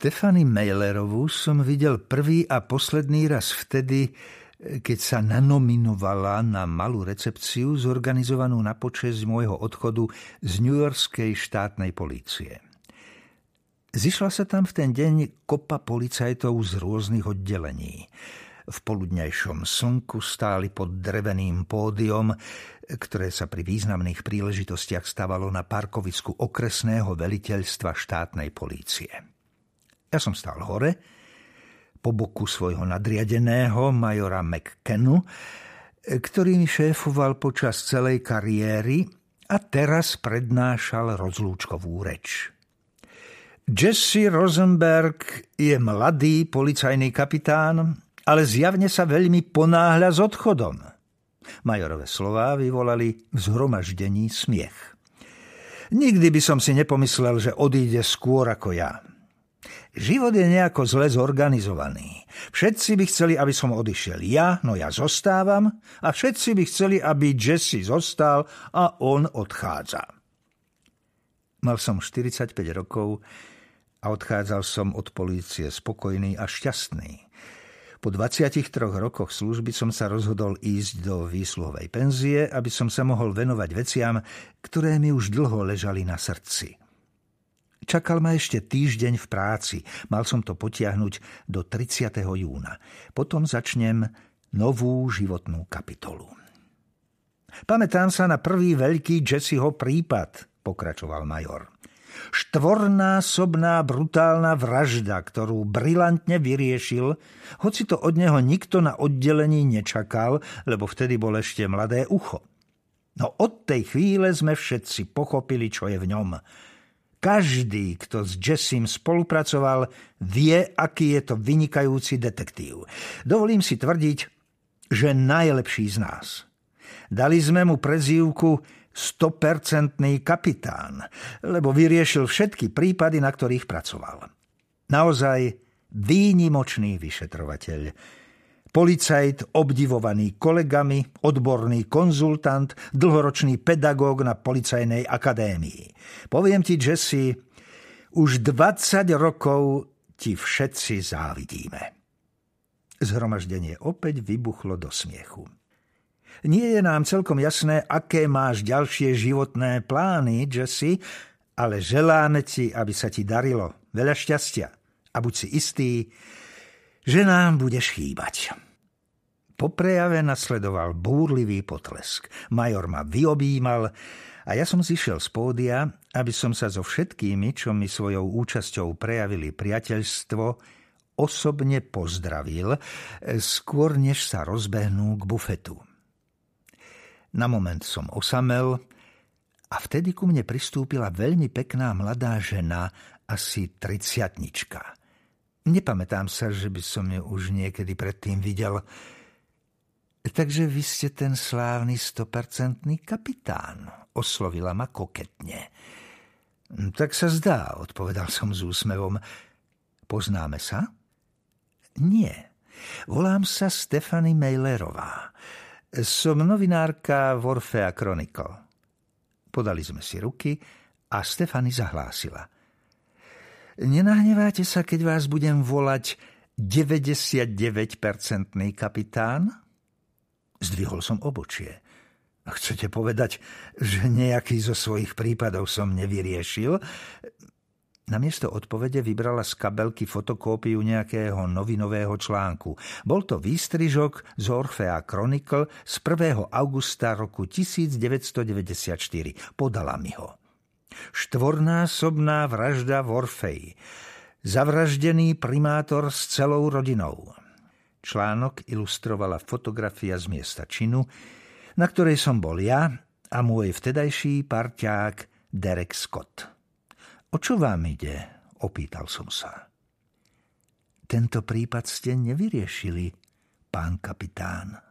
Stefany Mailerovú som videl prvý a posledný raz vtedy, keď sa nanominovala na malú recepciu zorganizovanú na počesť môjho odchodu z New Yorkskej štátnej polície. Zišla sa tam v ten deň kopa policajtov z rôznych oddelení. V poludňajšom slnku stáli pod dreveným pódium, ktoré sa pri významných príležitostiach stavalo na parkovisku okresného veliteľstva štátnej polície. Ja som stál hore, po boku svojho nadriadeného majora McKennu, ktorý mi šéfoval počas celej kariéry a teraz prednášal rozlúčkovú reč. Jesse Rosenberg je mladý policajný kapitán, ale zjavne sa veľmi ponáhľa s odchodom. Majorové slová vyvolali v zhromaždení smiech. Nikdy by som si nepomyslel, že odíde skôr ako ja. Život je nejako zle zorganizovaný. Všetci by chceli, aby som odišiel ja, no ja zostávam a všetci by chceli, aby Jesse zostal a on odchádza. Mal som 45 rokov a odchádzal som od polície spokojný a šťastný. Po 23 rokoch služby som sa rozhodol ísť do výsluhovej penzie, aby som sa mohol venovať veciam, ktoré mi už dlho ležali na srdci. Čakal ma ešte týždeň v práci. Mal som to potiahnuť do 30. júna. Potom začnem novú životnú kapitolu. Pamätám sa na prvý veľký Jesseho prípad, pokračoval major. Štvornásobná brutálna vražda, ktorú brilantne vyriešil, hoci to od neho nikto na oddelení nečakal, lebo vtedy bol ešte mladé ucho. No od tej chvíle sme všetci pochopili, čo je v ňom. Každý, kto s Jessim spolupracoval, vie, aký je to vynikajúci detektív. Dovolím si tvrdiť, že najlepší z nás. Dali sme mu prezývku 100% kapitán, lebo vyriešil všetky prípady, na ktorých pracoval. Naozaj výnimočný vyšetrovateľ, Policajt, obdivovaný kolegami, odborný konzultant, dlhoročný pedagóg na policajnej akadémii. Poviem ti, Jesse, už 20 rokov ti všetci závidíme. Zhromaždenie opäť vybuchlo do smiechu. Nie je nám celkom jasné, aké máš ďalšie životné plány, Jesse, ale želáme ti, aby sa ti darilo. Veľa šťastia. A buď si istý, že nám budeš chýbať. Po prejave nasledoval búrlivý potlesk. Major ma vyobímal a ja som zišiel z pódia, aby som sa so všetkými, čo mi svojou účasťou prejavili priateľstvo, osobne pozdravil, skôr než sa rozbehnú k bufetu. Na moment som osamel a vtedy ku mne pristúpila veľmi pekná mladá žena, asi triciatnička. Nepamätám sa, že by som ju už niekedy predtým videl. Takže vy ste ten slávny stopercentný kapitán, oslovila ma koketne. Tak sa zdá, odpovedal som s úsmevom. Poznáme sa? Nie. Volám sa Stefany Mailerová. Som novinárka Orfea Chronicle. Podali sme si ruky a Stefany zahlásila – Nenahneváte sa, keď vás budem volať 99-percentný kapitán? Zdvihol som obočie. Chcete povedať, že nejaký zo svojich prípadov som nevyriešil? Namiesto odpovede vybrala z kabelky fotokópiu nejakého novinového článku. Bol to výstrižok z Orfea Chronicle z 1. augusta roku 1994. Podala mi ho. Štvornásobná vražda v Orfeji. Zavraždený primátor s celou rodinou. Článok ilustrovala fotografia z miesta činu, na ktorej som bol ja a môj vtedajší parťák Derek Scott. O čo vám ide? Opýtal som sa. Tento prípad ste nevyriešili, pán kapitán.